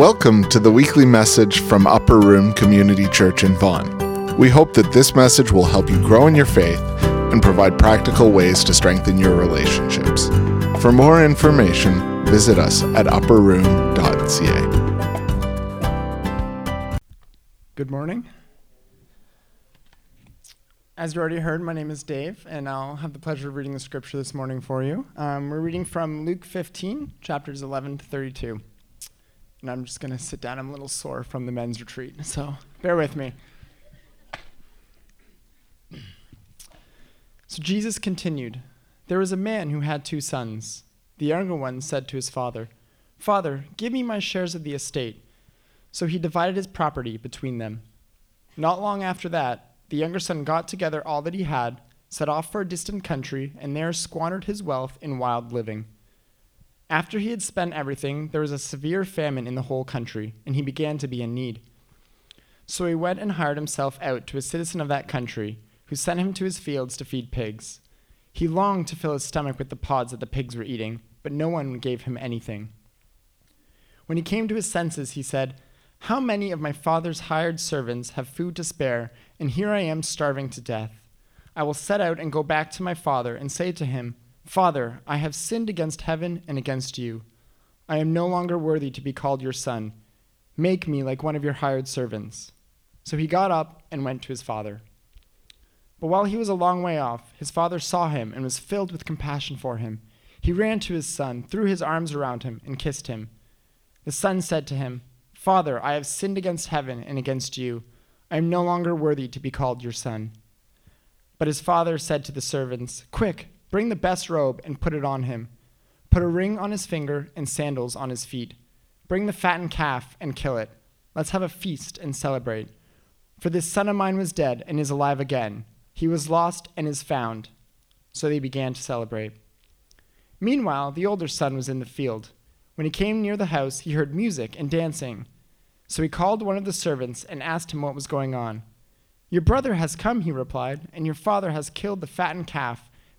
Welcome to the weekly message from Upper Room Community Church in Vaughan. We hope that this message will help you grow in your faith and provide practical ways to strengthen your relationships. For more information, visit us at upperroom.ca. Good morning. As you already heard, my name is Dave, and I'll have the pleasure of reading the scripture this morning for you. Um, we're reading from Luke 15, chapters 11 to 32. And I'm just going to sit down. I'm a little sore from the men's retreat, so bear with me. So Jesus continued There was a man who had two sons. The younger one said to his father, Father, give me my shares of the estate. So he divided his property between them. Not long after that, the younger son got together all that he had, set off for a distant country, and there squandered his wealth in wild living. After he had spent everything, there was a severe famine in the whole country, and he began to be in need. So he went and hired himself out to a citizen of that country, who sent him to his fields to feed pigs. He longed to fill his stomach with the pods that the pigs were eating, but no one gave him anything. When he came to his senses, he said, how many of my father's hired servants have food to spare, and here I am starving to death? I will set out and go back to my father and say to him, Father, I have sinned against heaven and against you. I am no longer worthy to be called your son. Make me like one of your hired servants. So he got up and went to his father. But while he was a long way off, his father saw him and was filled with compassion for him. He ran to his son, threw his arms around him, and kissed him. The son said to him, Father, I have sinned against heaven and against you. I am no longer worthy to be called your son. But his father said to the servants, Quick, bring the best robe and put it on him. Put a ring on his finger and sandals on his feet. Bring the fattened calf and kill it. Let's have a feast and celebrate. For this son of mine was dead and is alive again. He was lost and is found. So they began to celebrate. Meanwhile, the older son was in the field. When he came near the house, he heard music and dancing. So he called one of the servants and asked him what was going on. Your brother has come, he replied, and your father has killed the fattened calf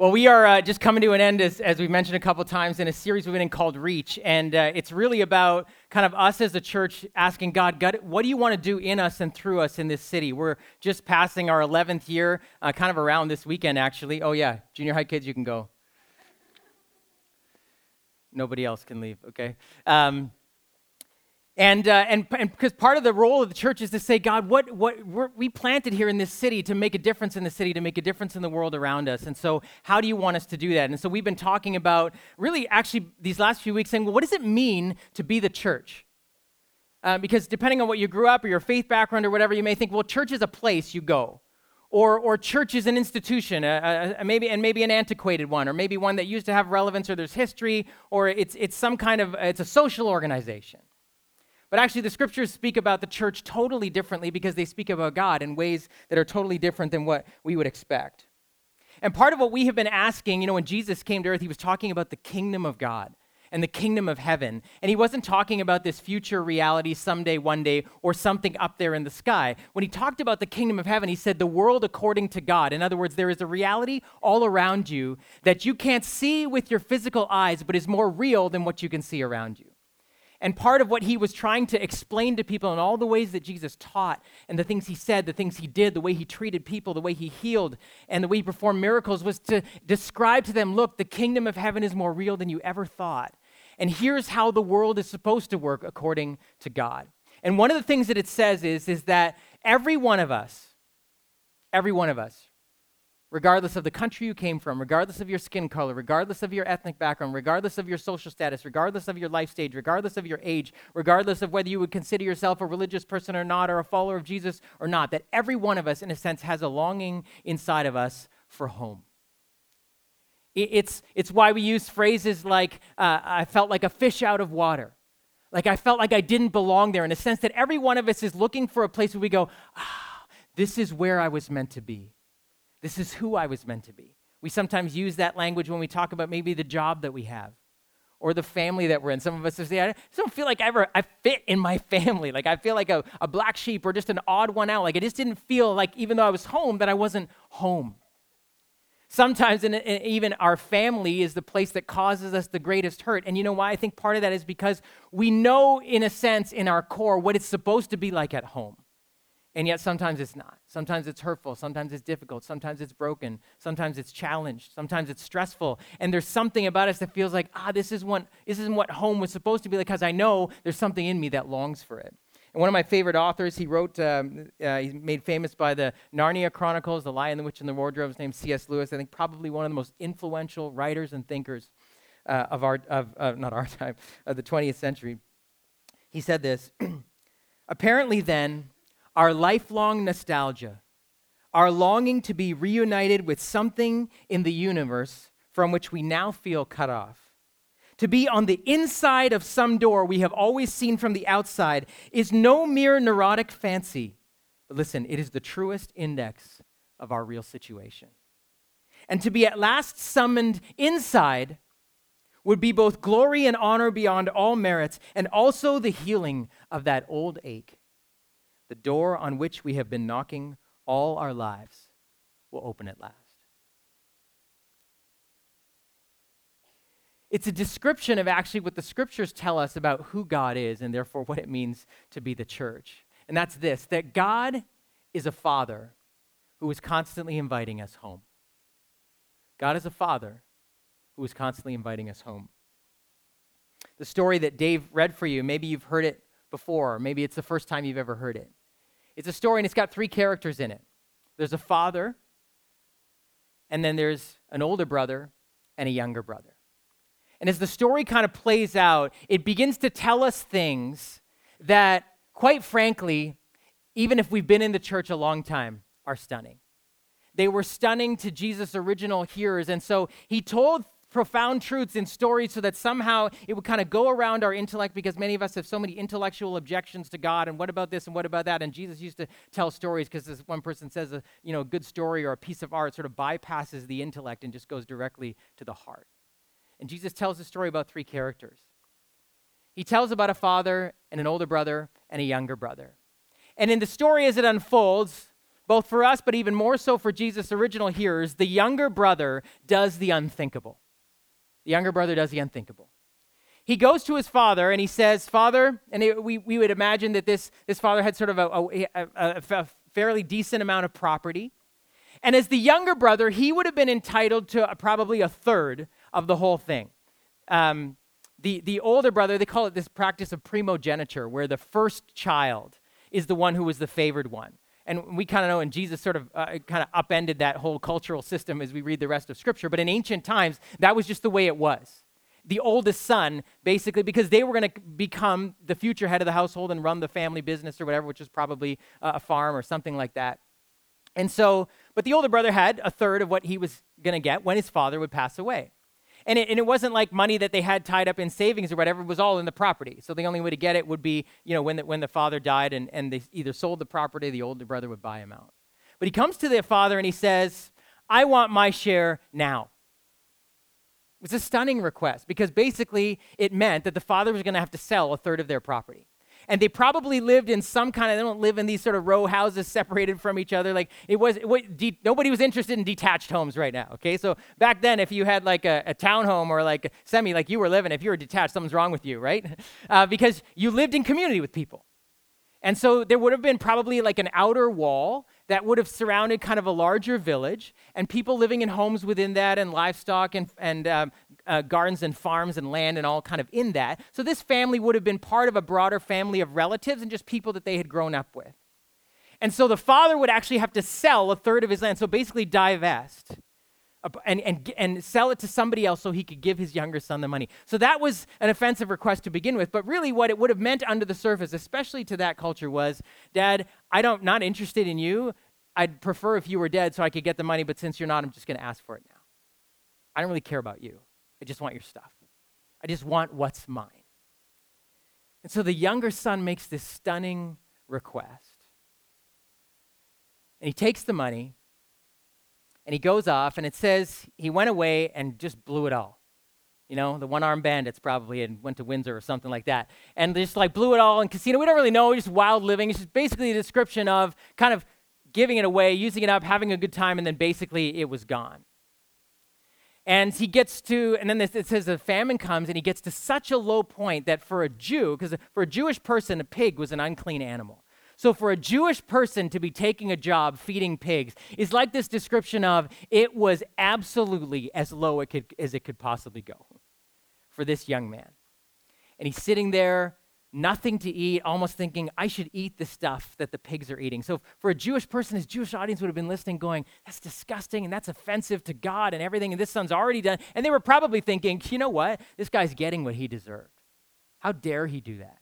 Well, we are uh, just coming to an end, as, as we've mentioned a couple times, in a series we've been in called Reach. And uh, it's really about kind of us as a church asking God, God, what do you want to do in us and through us in this city? We're just passing our 11th year, uh, kind of around this weekend, actually. Oh, yeah, junior high kids, you can go. Nobody else can leave, okay? Um, and, uh, and, and because part of the role of the church is to say, God, what, what we planted here in this city to make a difference in the city, to make a difference in the world around us. And so, how do you want us to do that? And so, we've been talking about really actually these last few weeks saying, well, what does it mean to be the church? Uh, because depending on what you grew up or your faith background or whatever, you may think, well, church is a place you go. Or, or church is an institution, a, a, a maybe, and maybe an antiquated one, or maybe one that used to have relevance, or there's history, or it's, it's some kind of, it's a social organization. But actually, the scriptures speak about the church totally differently because they speak about God in ways that are totally different than what we would expect. And part of what we have been asking, you know, when Jesus came to earth, he was talking about the kingdom of God and the kingdom of heaven. And he wasn't talking about this future reality someday, one day, or something up there in the sky. When he talked about the kingdom of heaven, he said the world according to God. In other words, there is a reality all around you that you can't see with your physical eyes, but is more real than what you can see around you. And part of what he was trying to explain to people in all the ways that Jesus taught and the things he said, the things he did, the way he treated people, the way he healed, and the way he performed miracles was to describe to them look, the kingdom of heaven is more real than you ever thought. And here's how the world is supposed to work according to God. And one of the things that it says is, is that every one of us, every one of us, regardless of the country you came from, regardless of your skin color, regardless of your ethnic background, regardless of your social status, regardless of your life stage, regardless of your age, regardless of whether you would consider yourself a religious person or not, or a follower of Jesus or not, that every one of us, in a sense, has a longing inside of us for home. It's, it's why we use phrases like, uh, I felt like a fish out of water. Like I felt like I didn't belong there, in a sense that every one of us is looking for a place where we go, ah, this is where I was meant to be. This is who I was meant to be. We sometimes use that language when we talk about maybe the job that we have or the family that we're in. Some of us say, I don't feel like I ever I fit in my family. Like I feel like a, a black sheep or just an odd one out. Like it just didn't feel like even though I was home, that I wasn't home. Sometimes in, in, even our family is the place that causes us the greatest hurt. And you know why? I think part of that is because we know, in a sense, in our core, what it's supposed to be like at home. And yet sometimes it's not. Sometimes it's hurtful. Sometimes it's difficult. Sometimes it's broken. Sometimes it's challenged. Sometimes it's stressful. And there's something about us that feels like, ah, this, is what, this isn't what home was supposed to be like because I know there's something in me that longs for it. And one of my favorite authors, he wrote, um, uh, he's made famous by the Narnia Chronicles, The Lion, the Witch, and the Wardrobe, His named C.S. Lewis. I think probably one of the most influential writers and thinkers uh, of our, of, uh, not our time, of the 20th century. He said this Apparently, then, our lifelong nostalgia, our longing to be reunited with something in the universe from which we now feel cut off, to be on the inside of some door we have always seen from the outside, is no mere neurotic fancy. But listen, it is the truest index of our real situation. And to be at last summoned inside would be both glory and honor beyond all merits, and also the healing of that old ache the door on which we have been knocking all our lives will open at last. It's a description of actually what the scriptures tell us about who God is and therefore what it means to be the church. And that's this that God is a father who is constantly inviting us home. God is a father who is constantly inviting us home. The story that Dave read for you, maybe you've heard it before, maybe it's the first time you've ever heard it. It's a story and it's got three characters in it there's a father, and then there's an older brother and a younger brother. And as the story kind of plays out, it begins to tell us things that, quite frankly, even if we've been in the church a long time, are stunning. They were stunning to Jesus' original hearers. And so he told profound truths in stories so that somehow it would kind of go around our intellect because many of us have so many intellectual objections to God and what about this and what about that and Jesus used to tell stories because this one person says a you know a good story or a piece of art sort of bypasses the intellect and just goes directly to the heart. And Jesus tells a story about three characters. He tells about a father and an older brother and a younger brother. And in the story as it unfolds, both for us but even more so for Jesus' original hearers, the younger brother does the unthinkable. The younger brother does the unthinkable. He goes to his father and he says, Father, and it, we, we would imagine that this, this father had sort of a, a, a, a fairly decent amount of property. And as the younger brother, he would have been entitled to probably a third of the whole thing. Um, the, the older brother, they call it this practice of primogeniture, where the first child is the one who was the favored one. And we kind of know, and Jesus sort of uh, kind of upended that whole cultural system as we read the rest of Scripture. But in ancient times, that was just the way it was. The oldest son, basically, because they were going to become the future head of the household and run the family business or whatever, which is probably uh, a farm or something like that. And so, but the older brother had a third of what he was going to get when his father would pass away. And it, and it wasn't like money that they had tied up in savings or whatever. It was all in the property. So the only way to get it would be, you know, when the, when the father died and, and they either sold the property, the older brother would buy him out. But he comes to the father and he says, I want my share now. It was a stunning request because basically it meant that the father was going to have to sell a third of their property and they probably lived in some kind of they don't live in these sort of row houses separated from each other. Like it was it, de, nobody was interested in detached homes right now okay? So back then if you had like a, a townhome or like semi like you were living if you were detached something's wrong with you right? Uh, because you lived in community with people. And so there would have been probably like an outer wall that would have surrounded kind of a larger village and people living in homes within that and livestock and, and um, uh, gardens and farms and land and all kind of in that. So this family would have been part of a broader family of relatives and just people that they had grown up with. And so the father would actually have to sell a third of his land. So basically, divest and, and, and sell it to somebody else so he could give his younger son the money. So that was an offensive request to begin with. But really, what it would have meant under the surface, especially to that culture, was Dad, I don't, not interested in you. I'd prefer if you were dead so I could get the money, but since you're not, I'm just going to ask for it now. I don't really care about you. I just want your stuff. I just want what's mine. And so the younger son makes this stunning request. And he takes the money and he goes off, and it says he went away and just blew it all. You know, the one armed bandits probably and went to Windsor or something like that. And just like blew it all in casino. We don't really know, just wild living. It's just basically a description of kind of giving it away, using it up, having a good time, and then basically it was gone. And he gets to, and then it says the famine comes, and he gets to such a low point that for a Jew, because for a Jewish person, a pig was an unclean animal. So, for a Jewish person to be taking a job feeding pigs is like this description of it was absolutely as low it could, as it could possibly go for this young man. And he's sitting there, nothing to eat, almost thinking, I should eat the stuff that the pigs are eating. So, for a Jewish person, his Jewish audience would have been listening, going, That's disgusting and that's offensive to God and everything, and this son's already done. And they were probably thinking, You know what? This guy's getting what he deserved. How dare he do that?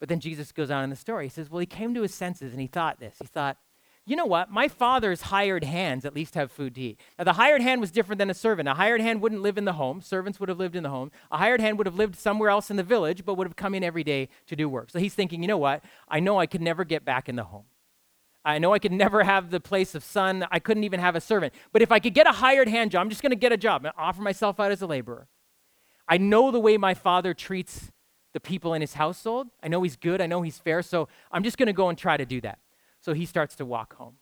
But then Jesus goes on in the story. He says, Well, he came to his senses and he thought this. He thought, you know what? My father's hired hands at least have food to eat. Now, the hired hand was different than a servant. A hired hand wouldn't live in the home. Servants would have lived in the home. A hired hand would have lived somewhere else in the village, but would have come in every day to do work. So he's thinking, you know what? I know I could never get back in the home. I know I could never have the place of son. I couldn't even have a servant. But if I could get a hired hand job, I'm just going to get a job and offer myself out as a laborer. I know the way my father treats the people in his household. I know he's good. I know he's fair. So I'm just going to go and try to do that. So he starts to walk home.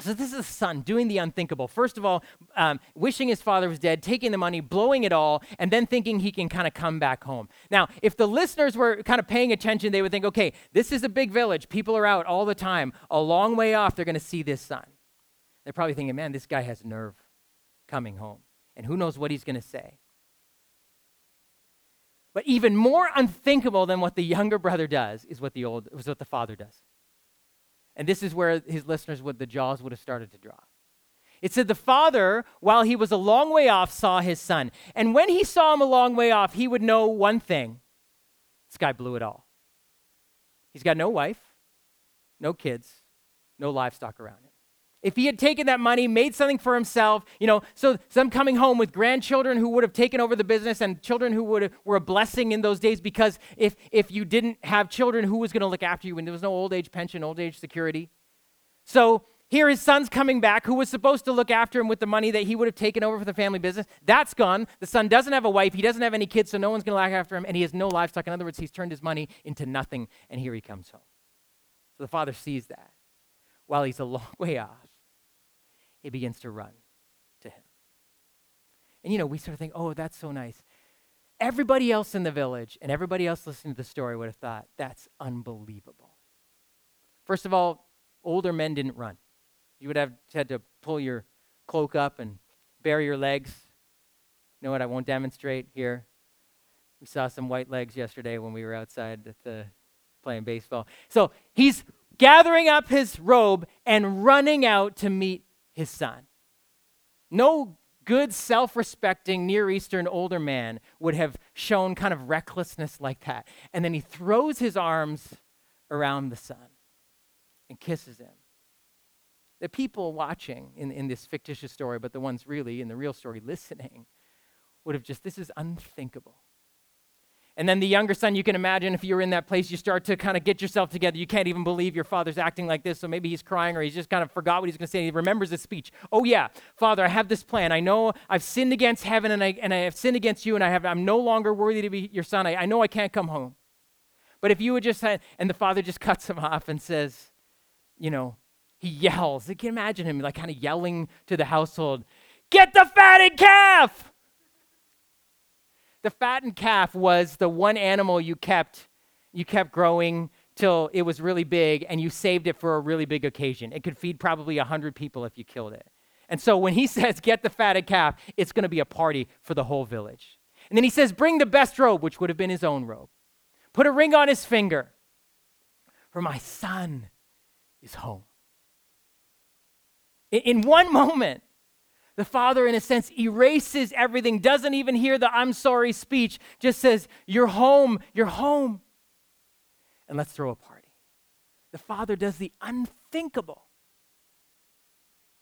So this is a son doing the unthinkable. First of all, um, wishing his father was dead, taking the money, blowing it all, and then thinking he can kind of come back home. Now, if the listeners were kind of paying attention, they would think, okay, this is a big village. People are out all the time. A long way off, they're going to see this son. They're probably thinking, man, this guy has nerve coming home. And who knows what he's going to say. But even more unthinkable than what the younger brother does is what the old is what the father does. And this is where his listeners would the jaws would have started to drop. It said the father, while he was a long way off, saw his son. And when he saw him a long way off, he would know one thing. This guy blew it all. He's got no wife, no kids, no livestock around him. If he had taken that money, made something for himself, you know, so some coming home with grandchildren who would have taken over the business and children who would have, were a blessing in those days because if, if you didn't have children, who was going to look after you when there was no old age pension, old age security? So here his son's coming back who was supposed to look after him with the money that he would have taken over for the family business. That's gone. The son doesn't have a wife. He doesn't have any kids, so no one's going to look after him, and he has no livestock. In other words, he's turned his money into nothing, and here he comes home. So the father sees that while he's a long way off he begins to run to him. And you know, we sort of think, oh, that's so nice. Everybody else in the village and everybody else listening to the story would have thought, that's unbelievable. First of all, older men didn't run. You would have had to pull your cloak up and bare your legs. You know what? I won't demonstrate here. We saw some white legs yesterday when we were outside at the playing baseball. So he's gathering up his robe and running out to meet his son. No good, self respecting Near Eastern older man would have shown kind of recklessness like that. And then he throws his arms around the son and kisses him. The people watching in, in this fictitious story, but the ones really in the real story listening, would have just, this is unthinkable. And then the younger son, you can imagine if you're in that place, you start to kind of get yourself together. You can't even believe your father's acting like this. So maybe he's crying or he's just kind of forgot what he's going to say. He remembers his speech. Oh, yeah, Father, I have this plan. I know I've sinned against heaven and I, and I have sinned against you and I have, I'm no longer worthy to be your son. I, I know I can't come home. But if you would just, and the father just cuts him off and says, you know, he yells. You can imagine him like kind of yelling to the household, Get the fatted calf! The fattened calf was the one animal you kept, you kept growing till it was really big and you saved it for a really big occasion. It could feed probably 100 people if you killed it. And so when he says, get the fatted calf, it's going to be a party for the whole village. And then he says, bring the best robe, which would have been his own robe. Put a ring on his finger. For my son is home. In one moment, the father, in a sense, erases everything, doesn't even hear the I'm sorry speech, just says, You're home, you're home. And let's throw a party. The father does the unthinkable.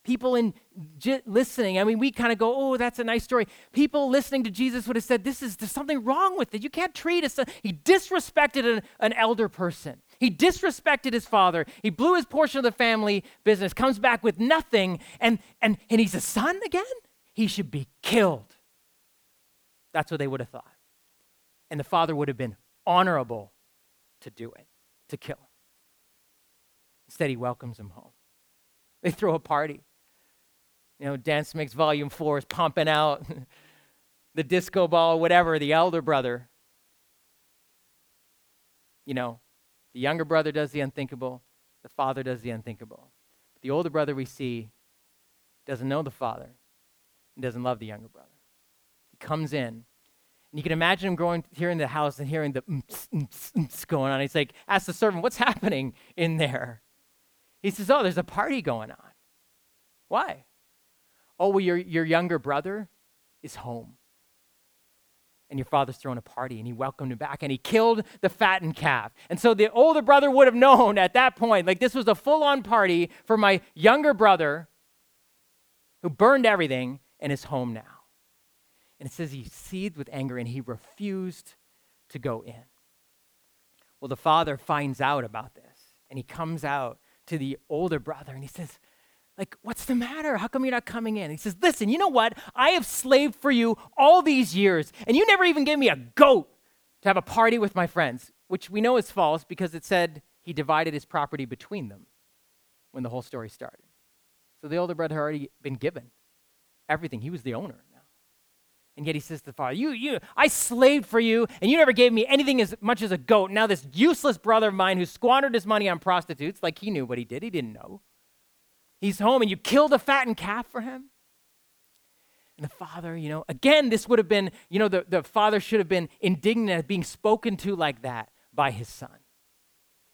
People in j- listening, I mean, we kind of go, oh, that's a nice story. People listening to Jesus would have said, this is, there's something wrong with it. You can't treat us. He disrespected an, an elder person. He disrespected his father. He blew his portion of the family business, comes back with nothing, and, and, and he's a son again? He should be killed. That's what they would have thought. And the father would have been honorable to do it, to kill him. Instead, he welcomes him home. They throw a party. You know, Dance Mix Volume 4 is pumping out the disco ball, whatever, the elder brother. You know, the younger brother does the unthinkable, the father does the unthinkable. But the older brother we see doesn't know the father and doesn't love the younger brother. He comes in, and you can imagine him going here in the house and hearing the going on. He's like, ask the servant, what's happening in there? He says, oh, there's a party going on. Why? Oh, well, your, your younger brother is home. And your father's throwing a party, and he welcomed him back, and he killed the fattened calf. And so the older brother would have known at that point, like this was a full on party for my younger brother who burned everything and is home now. And it says he seethed with anger and he refused to go in. Well, the father finds out about this, and he comes out to the older brother and he says, like, what's the matter? How come you're not coming in? He says, Listen, you know what? I have slaved for you all these years, and you never even gave me a goat to have a party with my friends, which we know is false because it said he divided his property between them when the whole story started. So the older brother had already been given everything. He was the owner now. And yet he says to the father, You, you, I slaved for you, and you never gave me anything as much as a goat. Now this useless brother of mine who squandered his money on prostitutes, like he knew what he did, he didn't know He's home and you killed a fattened calf for him? And the father, you know, again, this would have been, you know, the, the father should have been indignant at being spoken to like that by his son.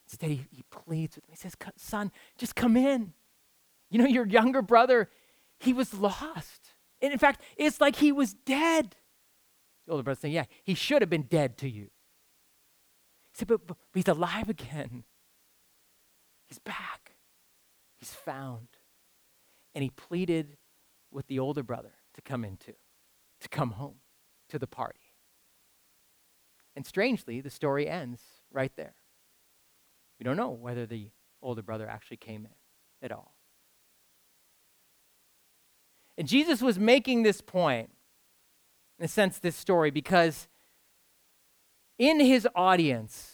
Instead, he, he pleads with him. He says, Son, just come in. You know, your younger brother, he was lost. And in fact, it's like he was dead. The older brother saying, Yeah, he should have been dead to you. He said, But, but, but he's alive again. He's back. He's found and he pleaded with the older brother to come into, to come home to the party. And strangely, the story ends right there. We don't know whether the older brother actually came in at all. And Jesus was making this point, in a sense, this story, because in his audience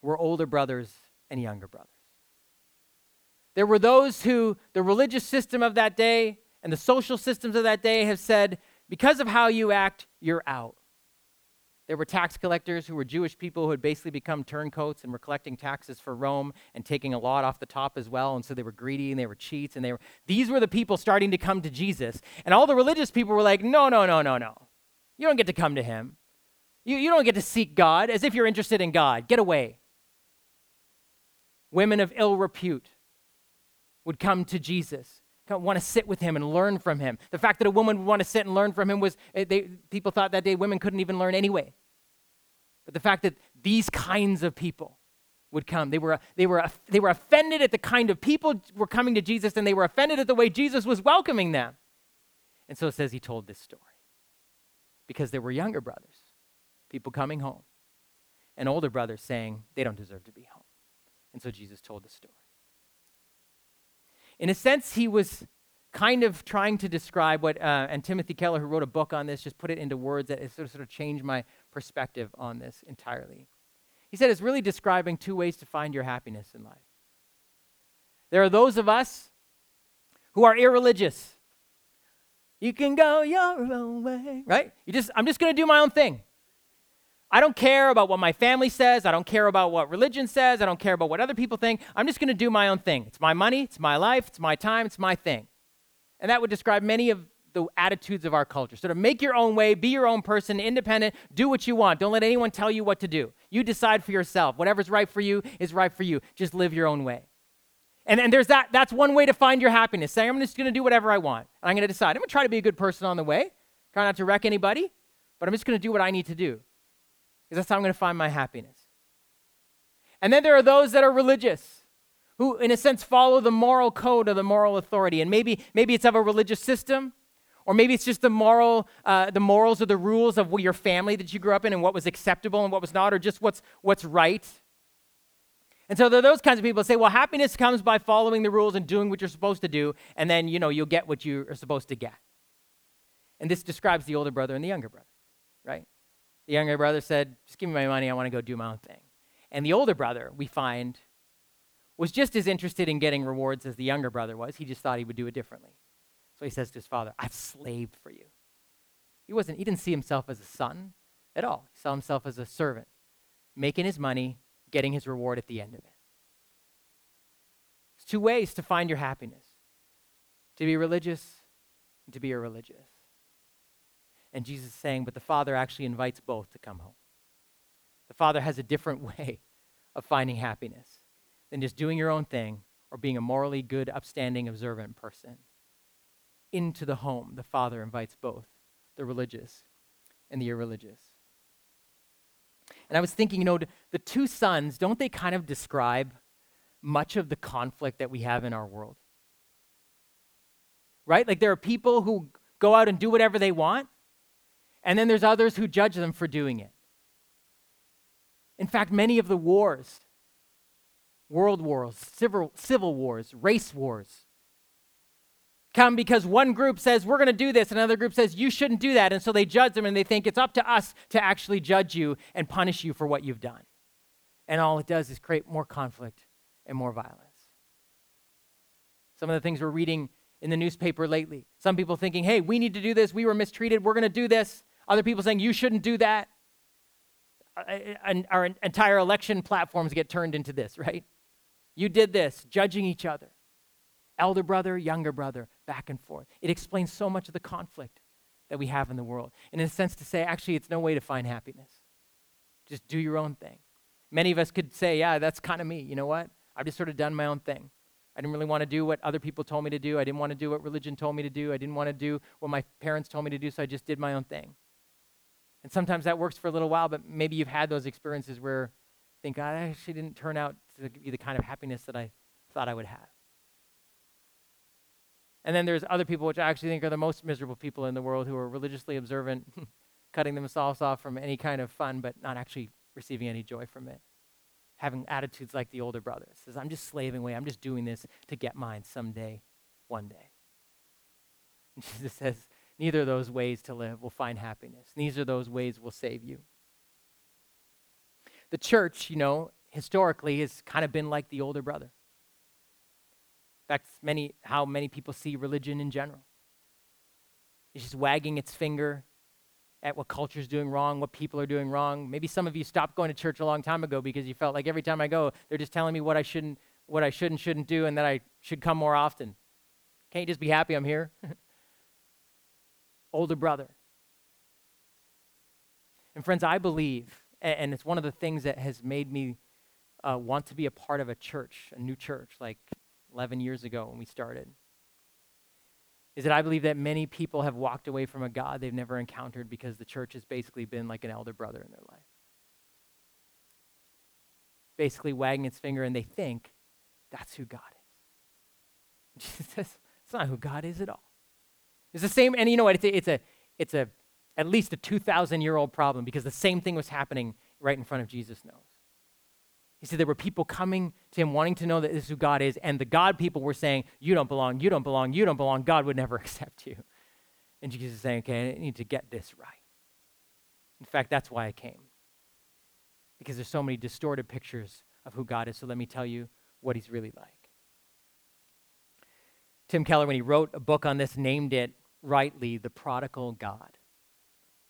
were older brothers and younger brothers. There were those who, the religious system of that day and the social systems of that day have said, because of how you act, you're out. There were tax collectors who were Jewish people who had basically become turncoats and were collecting taxes for Rome and taking a lot off the top as well. And so they were greedy and they were cheats. And they were, these were the people starting to come to Jesus. And all the religious people were like, no, no, no, no, no. You don't get to come to him. You, you don't get to seek God as if you're interested in God. Get away. Women of ill repute would come to Jesus, want to sit with him and learn from him. The fact that a woman would want to sit and learn from him was, eh, they, people thought that day women couldn't even learn anyway. But the fact that these kinds of people would come, they were, they, were, they were offended at the kind of people were coming to Jesus, and they were offended at the way Jesus was welcoming them. And so it says he told this story. Because there were younger brothers, people coming home, and older brothers saying they don't deserve to be home. And so Jesus told the story. In a sense, he was kind of trying to describe what, uh, and Timothy Keller, who wrote a book on this, just put it into words that sort of, sort of changed my perspective on this entirely. He said it's really describing two ways to find your happiness in life. There are those of us who are irreligious. You can go your own way, right? You just, I'm just going to do my own thing. I don't care about what my family says. I don't care about what religion says. I don't care about what other people think. I'm just going to do my own thing. It's my money, it's my life, it's my time, it's my thing. And that would describe many of the attitudes of our culture. Sort of make your own way, be your own person, independent, do what you want. Don't let anyone tell you what to do. You decide for yourself. Whatever's right for you is right for you. Just live your own way. And, and there's that, that's one way to find your happiness. Saying, I'm just going to do whatever I want. I'm going to decide. I'm going to try to be a good person on the way. Try not to wreck anybody, but I'm just going to do what I need to do. Because that's how I'm going to find my happiness. And then there are those that are religious, who, in a sense, follow the moral code of the moral authority. And maybe, maybe it's of a religious system, or maybe it's just the moral, uh, the morals or the rules of your family that you grew up in and what was acceptable and what was not, or just what's, what's right. And so there are those kinds of people that say, well, happiness comes by following the rules and doing what you're supposed to do, and then, you know, you'll get what you are supposed to get. And this describes the older brother and the younger brother, right? The younger brother said, just give me my money, I want to go do my own thing. And the older brother, we find, was just as interested in getting rewards as the younger brother was. He just thought he would do it differently. So he says to his father, I've slaved for you. He wasn't, he didn't see himself as a son at all. He saw himself as a servant, making his money, getting his reward at the end of it. There's two ways to find your happiness to be religious and to be irreligious. And Jesus is saying, but the Father actually invites both to come home. The Father has a different way of finding happiness than just doing your own thing or being a morally good, upstanding, observant person. Into the home, the Father invites both the religious and the irreligious. And I was thinking, you know, the two sons, don't they kind of describe much of the conflict that we have in our world? Right? Like there are people who go out and do whatever they want, and then there's others who judge them for doing it. In fact, many of the wars, world wars, civil, civil wars, race wars, come because one group says, We're going to do this, and another group says, You shouldn't do that. And so they judge them and they think it's up to us to actually judge you and punish you for what you've done. And all it does is create more conflict and more violence. Some of the things we're reading in the newspaper lately. Some people thinking, Hey, we need to do this. We were mistreated. We're going to do this. Other people saying, You shouldn't do that. Uh, uh, and our entire election platforms get turned into this, right? You did this, judging each other elder brother, younger brother, back and forth. It explains so much of the conflict that we have in the world. And in a sense, to say, actually, it's no way to find happiness. Just do your own thing. Many of us could say, yeah, that's kind of me. You know what? I've just sort of done my own thing. I didn't really want to do what other people told me to do. I didn't want to do what religion told me to do. I didn't want to do what my parents told me to do, so I just did my own thing. And sometimes that works for a little while, but maybe you've had those experiences where you think, I actually didn't turn out to be the kind of happiness that I thought I would have. And then there's other people, which I actually think are the most miserable people in the world, who are religiously observant, cutting themselves off from any kind of fun, but not actually receiving any joy from it. Having attitudes like the older brother says, I'm just slaving away. I'm just doing this to get mine someday, one day. And Jesus says, neither of those ways to live will find happiness. Neither of those ways will save you. The church, you know, historically has kind of been like the older brother affects many how many people see religion in general. It's just wagging its finger at what culture is doing wrong, what people are doing wrong. Maybe some of you stopped going to church a long time ago because you felt like every time I go, they're just telling me what I shouldn't, what I should and shouldn't do, and that I should come more often. Can't you just be happy I'm here? Older brother. And friends, I believe, and it's one of the things that has made me uh, want to be a part of a church, a new church, like 11 years ago when we started is that I believe that many people have walked away from a God they've never encountered because the church has basically been like an elder brother in their life. Basically wagging its finger and they think that's who God is. Jesus says, it's not who God is at all. It's the same, and you know what? It's a, it's a, it's a at least a 2,000 year old problem because the same thing was happening right in front of Jesus' nose. He said there were people coming to him wanting to know that this is who God is, and the God people were saying, You don't belong, you don't belong, you don't belong. God would never accept you. And Jesus is saying, Okay, I need to get this right. In fact, that's why I came. Because there's so many distorted pictures of who God is. So let me tell you what he's really like. Tim Keller, when he wrote a book on this, named it rightly The Prodigal God.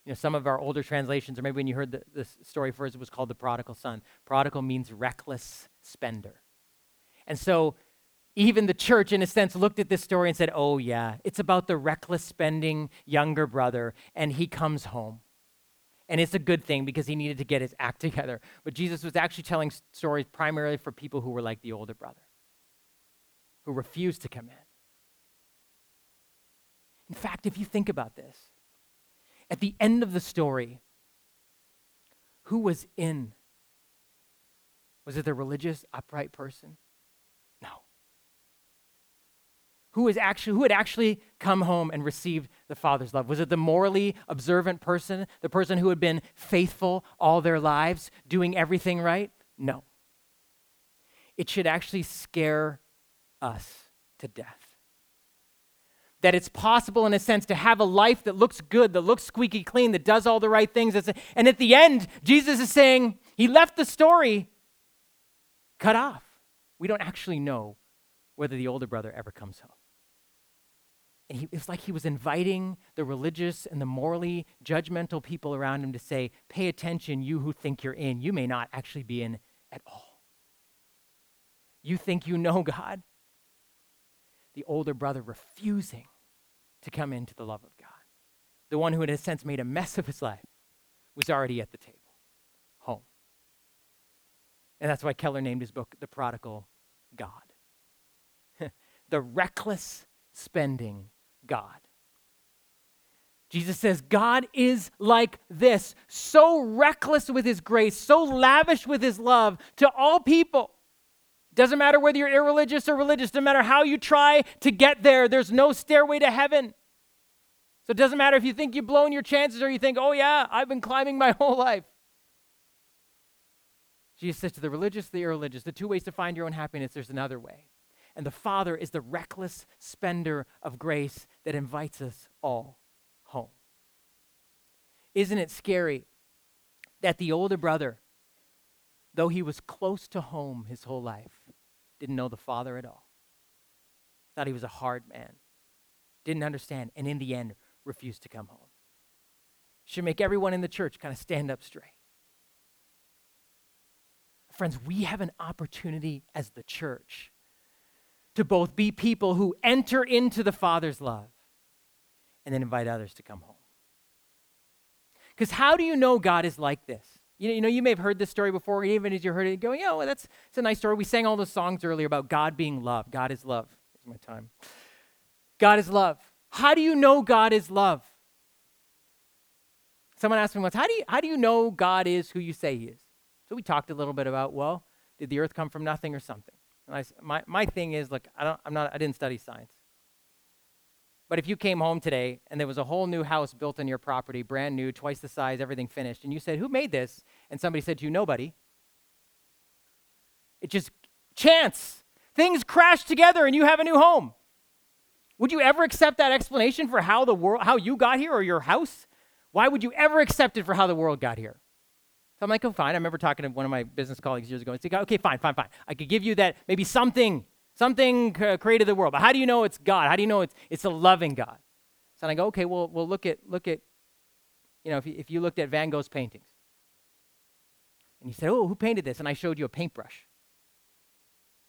You know, some of our older translations, or maybe when you heard the, the story first, it was called the prodigal son. Prodigal means reckless spender. And so even the church, in a sense, looked at this story and said, oh, yeah, it's about the reckless spending younger brother, and he comes home. And it's a good thing because he needed to get his act together. But Jesus was actually telling stories primarily for people who were like the older brother. who refused to come in. In fact, if you think about this, at the end of the story, who was in? Was it the religious, upright person? No. Who, is actually, who had actually come home and received the Father's love? Was it the morally observant person, the person who had been faithful all their lives, doing everything right? No. It should actually scare us to death that it's possible, in a sense, to have a life that looks good, that looks squeaky clean, that does all the right things. And at the end, Jesus is saying, He left the story cut off. We don't actually know whether the older brother ever comes home. And he, it's like he was inviting the religious and the morally judgmental people around him to say, Pay attention, you who think you're in. You may not actually be in at all. You think you know God, the older brother refusing to come into the love of God. The one who, in a sense, made a mess of his life was already at the table, home. And that's why Keller named his book The Prodigal God. the reckless spending God. Jesus says, God is like this, so reckless with his grace, so lavish with his love to all people doesn't matter whether you're irreligious or religious, no matter how you try to get there, there's no stairway to heaven. So it doesn't matter if you think you've blown your chances or you think, oh, yeah, I've been climbing my whole life. Jesus says to the religious, the irreligious, the two ways to find your own happiness, there's another way. And the Father is the reckless spender of grace that invites us all home. Isn't it scary that the older brother though he was close to home his whole life, didn't know the Father at all. Thought he was a hard man, didn't understand, and in the end, refused to come home. Should make everyone in the church kind of stand up straight. Friends, we have an opportunity as the church to both be people who enter into the Father's love and then invite others to come home. Because how do you know God is like this? You know, you know, you may have heard this story before, even as you heard it, going, well, that's it's a nice story. We sang all those songs earlier about God being love. God is love. Here's my time. God is love. How do you know God is love? Someone asked me once, how do you, how do you know God is who you say he is? So we talked a little bit about, well, did the earth come from nothing or something? And I, my, my thing is, look, I, don't, I'm not, I didn't study science. But if you came home today and there was a whole new house built on your property, brand new, twice the size, everything finished, and you said, Who made this? And somebody said to you, Nobody. It just chance. Things crash together and you have a new home. Would you ever accept that explanation for how the world how you got here or your house? Why would you ever accept it for how the world got here? So I'm like, oh, fine. I remember talking to one of my business colleagues years ago and said, okay, fine, fine, fine. I could give you that, maybe something Something created the world. But how do you know it's God? How do you know it's, it's a loving God? So I go, okay, well, well look at, look at, you know, if you, if you looked at Van Gogh's paintings, and you said, oh, who painted this? And I showed you a paintbrush.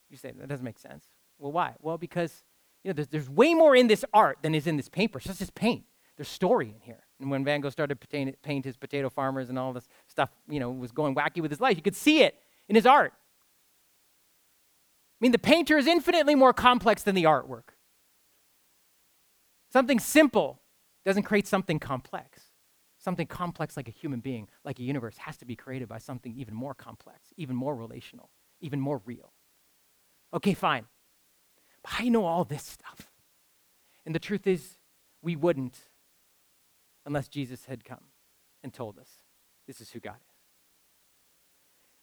You say, that doesn't make sense. Well, why? Well, because, you know, there's, there's way more in this art than is in this paintbrush. That's just paint. There's story in here. And when Van Gogh started to paint his potato farmers and all this stuff, you know, was going wacky with his life, you could see it in his art. I mean, the painter is infinitely more complex than the artwork. Something simple doesn't create something complex. Something complex like a human being, like a universe, has to be created by something even more complex, even more relational, even more real. Okay, fine. But I know all this stuff. And the truth is, we wouldn't unless Jesus had come and told us this is who God is.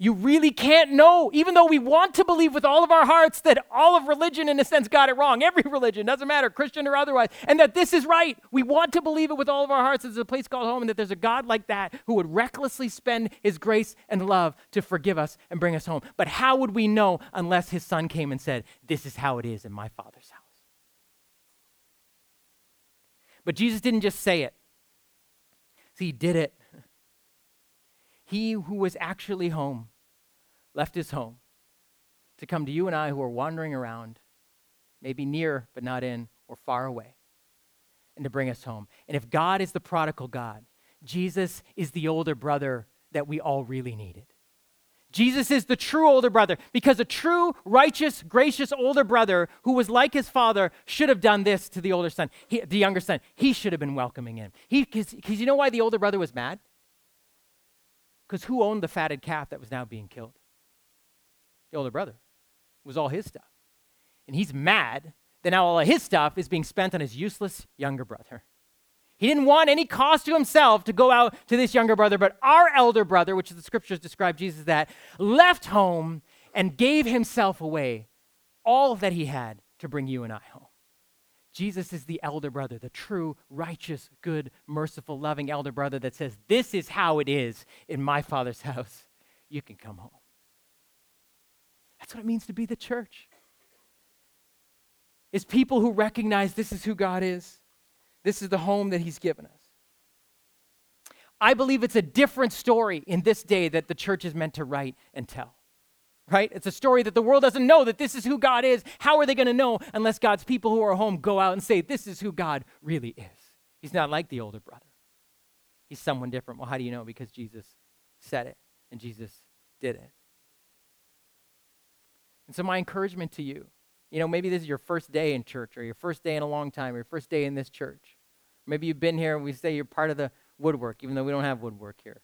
You really can't know, even though we want to believe with all of our hearts that all of religion, in a sense, got it wrong. Every religion, doesn't matter, Christian or otherwise, and that this is right. We want to believe it with all of our hearts. There's a place called home, and that there's a God like that who would recklessly spend his grace and love to forgive us and bring us home. But how would we know unless his son came and said, This is how it is in my father's house? But Jesus didn't just say it, See, he did it. He who was actually home left his home to come to you and I who are wandering around, maybe near but not in, or far away, and to bring us home. And if God is the prodigal God, Jesus is the older brother that we all really needed. Jesus is the true older brother because a true, righteous, gracious older brother who was like his father should have done this to the older son, he, the younger son. He should have been welcoming him. Because you know why the older brother was mad? Because who owned the fatted calf that was now being killed? The older brother. It was all his stuff. And he's mad that now all of his stuff is being spent on his useless younger brother. He didn't want any cost to himself to go out to this younger brother, but our elder brother, which the scriptures describe Jesus that, left home and gave himself away, all that he had to bring you and I home. Jesus is the elder brother, the true, righteous, good, merciful, loving elder brother that says, This is how it is in my Father's house. You can come home. That's what it means to be the church. Is people who recognize this is who God is this is the home that he's given us. I believe it's a different story in this day that the church is meant to write and tell. Right? It's a story that the world doesn't know that this is who God is. How are they going to know unless God's people who are home go out and say, This is who God really is? He's not like the older brother, he's someone different. Well, how do you know? Because Jesus said it and Jesus did it. And so, my encouragement to you you know, maybe this is your first day in church or your first day in a long time or your first day in this church. Maybe you've been here and we say you're part of the woodwork, even though we don't have woodwork here.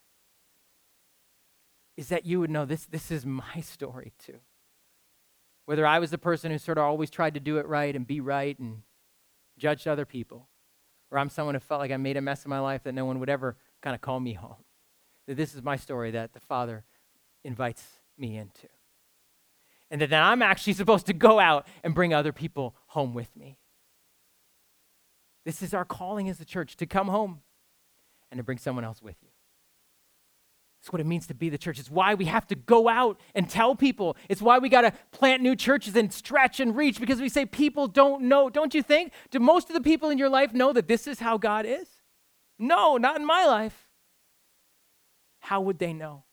Is that you would know this, this is my story too. Whether I was the person who sort of always tried to do it right and be right and judged other people, or I'm someone who felt like I made a mess of my life that no one would ever kind of call me home. That this is my story that the Father invites me into and that I'm actually supposed to go out and bring other people home with me. This is our calling as a church to come home and to bring someone else with you. That's what it means to be the church. It's why we have to go out and tell people. It's why we got to plant new churches and stretch and reach because we say people don't know. Don't you think? Do most of the people in your life know that this is how God is? No, not in my life. How would they know?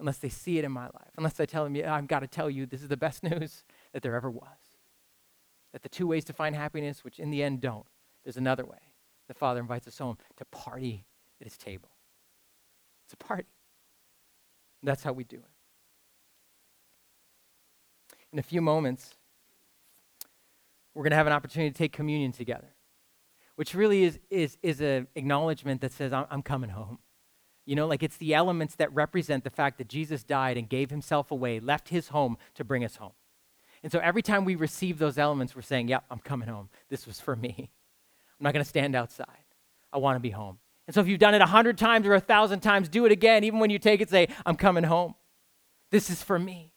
unless they see it in my life, unless I tell them, yeah, I've got to tell you, this is the best news that there ever was. That the two ways to find happiness, which in the end don't, there's another way. The Father invites us home to party at his table. It's a party. That's how we do it. In a few moments, we're going to have an opportunity to take communion together, which really is, is, is an acknowledgement that says, I'm, I'm coming home. You know, like it's the elements that represent the fact that Jesus died and gave himself away, left his home to bring us home. And so every time we receive those elements, we're saying, Yep, I'm coming home. This was for me. I'm not going to stand outside. I want to be home. And so if you've done it a hundred times or a thousand times, do it again. Even when you take it, say, I'm coming home. This is for me.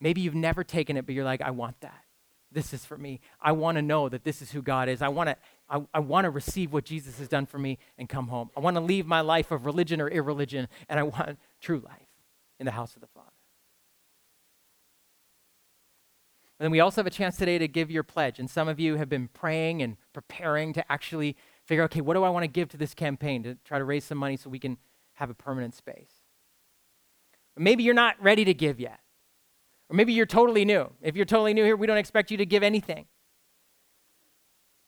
Maybe you've never taken it, but you're like, I want that. This is for me. I want to know that this is who God is. I want to I, I want to receive what Jesus has done for me and come home. I want to leave my life of religion or irreligion, and I want true life in the house of the Father. And then we also have a chance today to give your pledge. And some of you have been praying and preparing to actually figure, okay, what do I want to give to this campaign to try to raise some money so we can have a permanent space? Maybe you're not ready to give yet. Or maybe you're totally new. If you're totally new here, we don't expect you to give anything.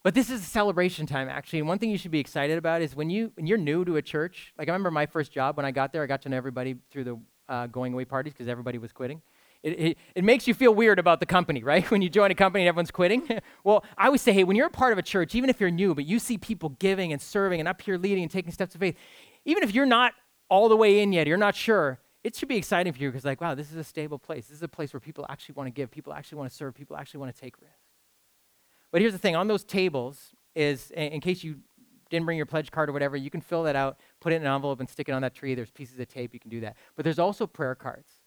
But this is a celebration time, actually. And one thing you should be excited about is when, you, when you're new to a church, like I remember my first job when I got there, I got to know everybody through the uh, going away parties because everybody was quitting. It, it, it, makes you feel weird about the company, right? When you join a company and everyone's quitting. well, I always say, hey, when you're a part of a church, even if you're new, but you see people giving and serving and up here leading and taking steps of faith, even if you're not all the way in yet, you're not sure, it should be exciting for you because, like, wow, this is a stable place. This is a place where people actually want to give, people actually want to serve, people actually want to take risks. But here's the thing on those tables is, in case you didn't bring your pledge card or whatever, you can fill that out, put it in an envelope, and stick it on that tree. There's pieces of tape, you can do that. But there's also prayer cards.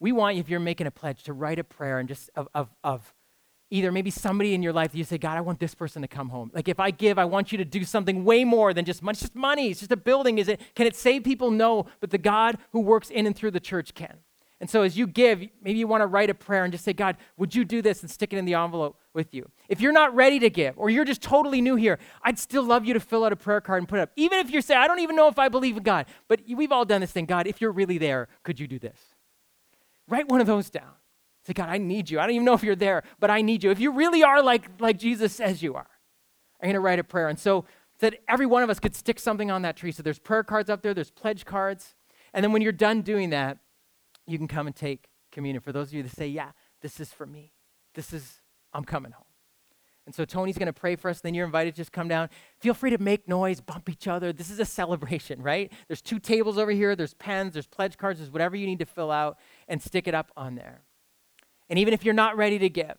We want you, if you're making a pledge, to write a prayer and just of, of, of either maybe somebody in your life that you say, God, I want this person to come home. Like if I give, I want you to do something way more than just money. It's just money. It's just a building. Is it? Can it save people? No. But the God who works in and through the church can. And so as you give, maybe you want to write a prayer and just say, God, would you do this and stick it in the envelope with you? If you're not ready to give or you're just totally new here, I'd still love you to fill out a prayer card and put it up. Even if you're saying, I don't even know if I believe in God, but we've all done this thing. God, if you're really there, could you do this? Write one of those down. Say, God, I need you. I don't even know if you're there, but I need you. If you really are like, like Jesus says you are, I'm going to write a prayer. And so that every one of us could stick something on that tree. So there's prayer cards up there, there's pledge cards. And then when you're done doing that, you can come and take communion. For those of you that say, yeah, this is for me, this is, I'm coming home. And so Tony's going to pray for us. Then you're invited to just come down. Feel free to make noise, bump each other. This is a celebration, right? There's two tables over here. There's pens, there's pledge cards, there's whatever you need to fill out and stick it up on there. And even if you're not ready to give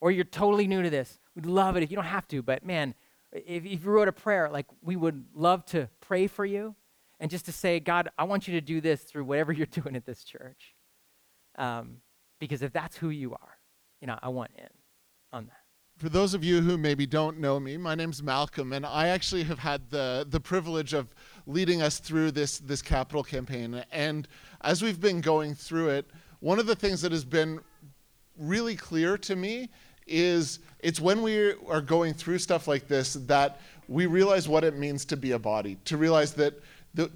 or you're totally new to this, we'd love it if you don't have to. But man, if, if you wrote a prayer, like we would love to pray for you and just to say, God, I want you to do this through whatever you're doing at this church. Um, because if that's who you are, you know, I want in on that for those of you who maybe don't know me, my name's Malcolm, and I actually have had the, the privilege of leading us through this, this capital campaign. And as we've been going through it, one of the things that has been really clear to me is it's when we are going through stuff like this that we realize what it means to be a body, to realize that,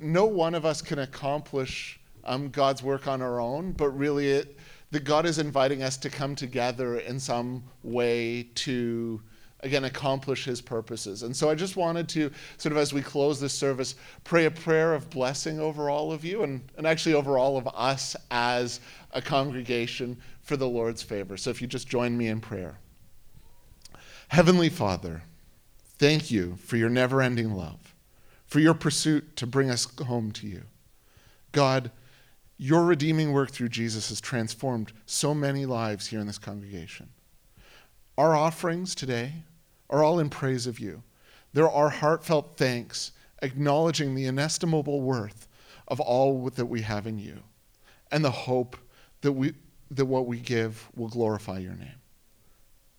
no one of us can accomplish um, God's work on our own, but really it, that God is inviting us to come together in some way to again accomplish his purposes. And so I just wanted to sort of as we close this service pray a prayer of blessing over all of you and, and actually over all of us as a congregation for the Lord's favor. So if you just join me in prayer. Heavenly Father, thank you for your never-ending love, for your pursuit to bring us home to you. God, your redeeming work through Jesus has transformed so many lives here in this congregation. Our offerings today are all in praise of you. There are heartfelt thanks acknowledging the inestimable worth of all that we have in you and the hope that, we, that what we give will glorify your name.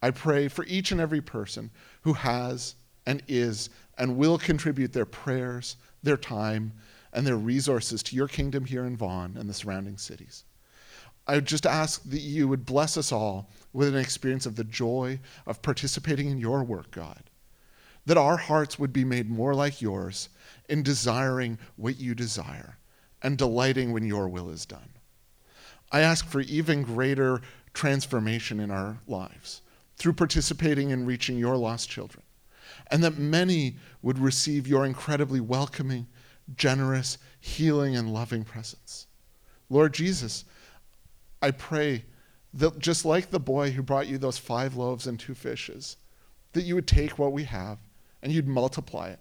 I pray for each and every person who has and is and will contribute their prayers, their time, and their resources to your kingdom here in Vaughan and the surrounding cities. I would just ask that you would bless us all with an experience of the joy of participating in your work, God. That our hearts would be made more like yours in desiring what you desire and delighting when your will is done. I ask for even greater transformation in our lives through participating in reaching your lost children, and that many would receive your incredibly welcoming generous, healing, and loving presence. Lord Jesus, I pray that just like the boy who brought you those five loaves and two fishes, that you would take what we have and you'd multiply it,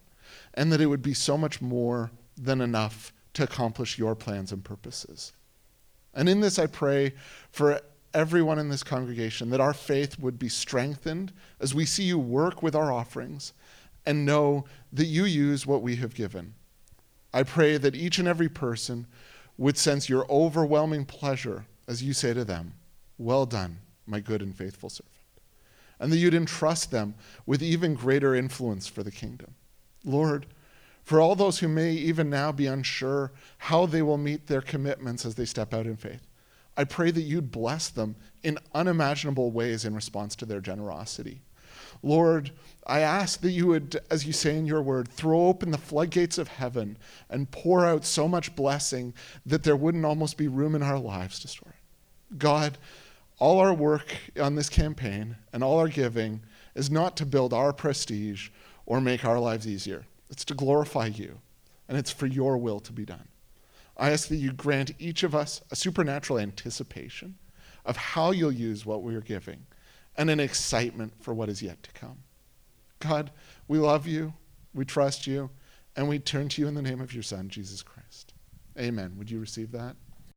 and that it would be so much more than enough to accomplish your plans and purposes. And in this, I pray for everyone in this congregation that our faith would be strengthened as we see you work with our offerings and know that you use what we have given I pray that each and every person would sense your overwhelming pleasure as you say to them, Well done, my good and faithful servant. And that you'd entrust them with even greater influence for the kingdom. Lord, for all those who may even now be unsure how they will meet their commitments as they step out in faith, I pray that you'd bless them in unimaginable ways in response to their generosity. Lord, I ask that you would, as you say in your word, throw open the floodgates of heaven and pour out so much blessing that there wouldn't almost be room in our lives to store it. God, all our work on this campaign and all our giving is not to build our prestige or make our lives easier. It's to glorify you, and it's for your will to be done. I ask that you grant each of us a supernatural anticipation of how you'll use what we are giving and an excitement for what is yet to come. God, we love you, we trust you, and we turn to you in the name of your Son, Jesus Christ. Amen. Would you receive that?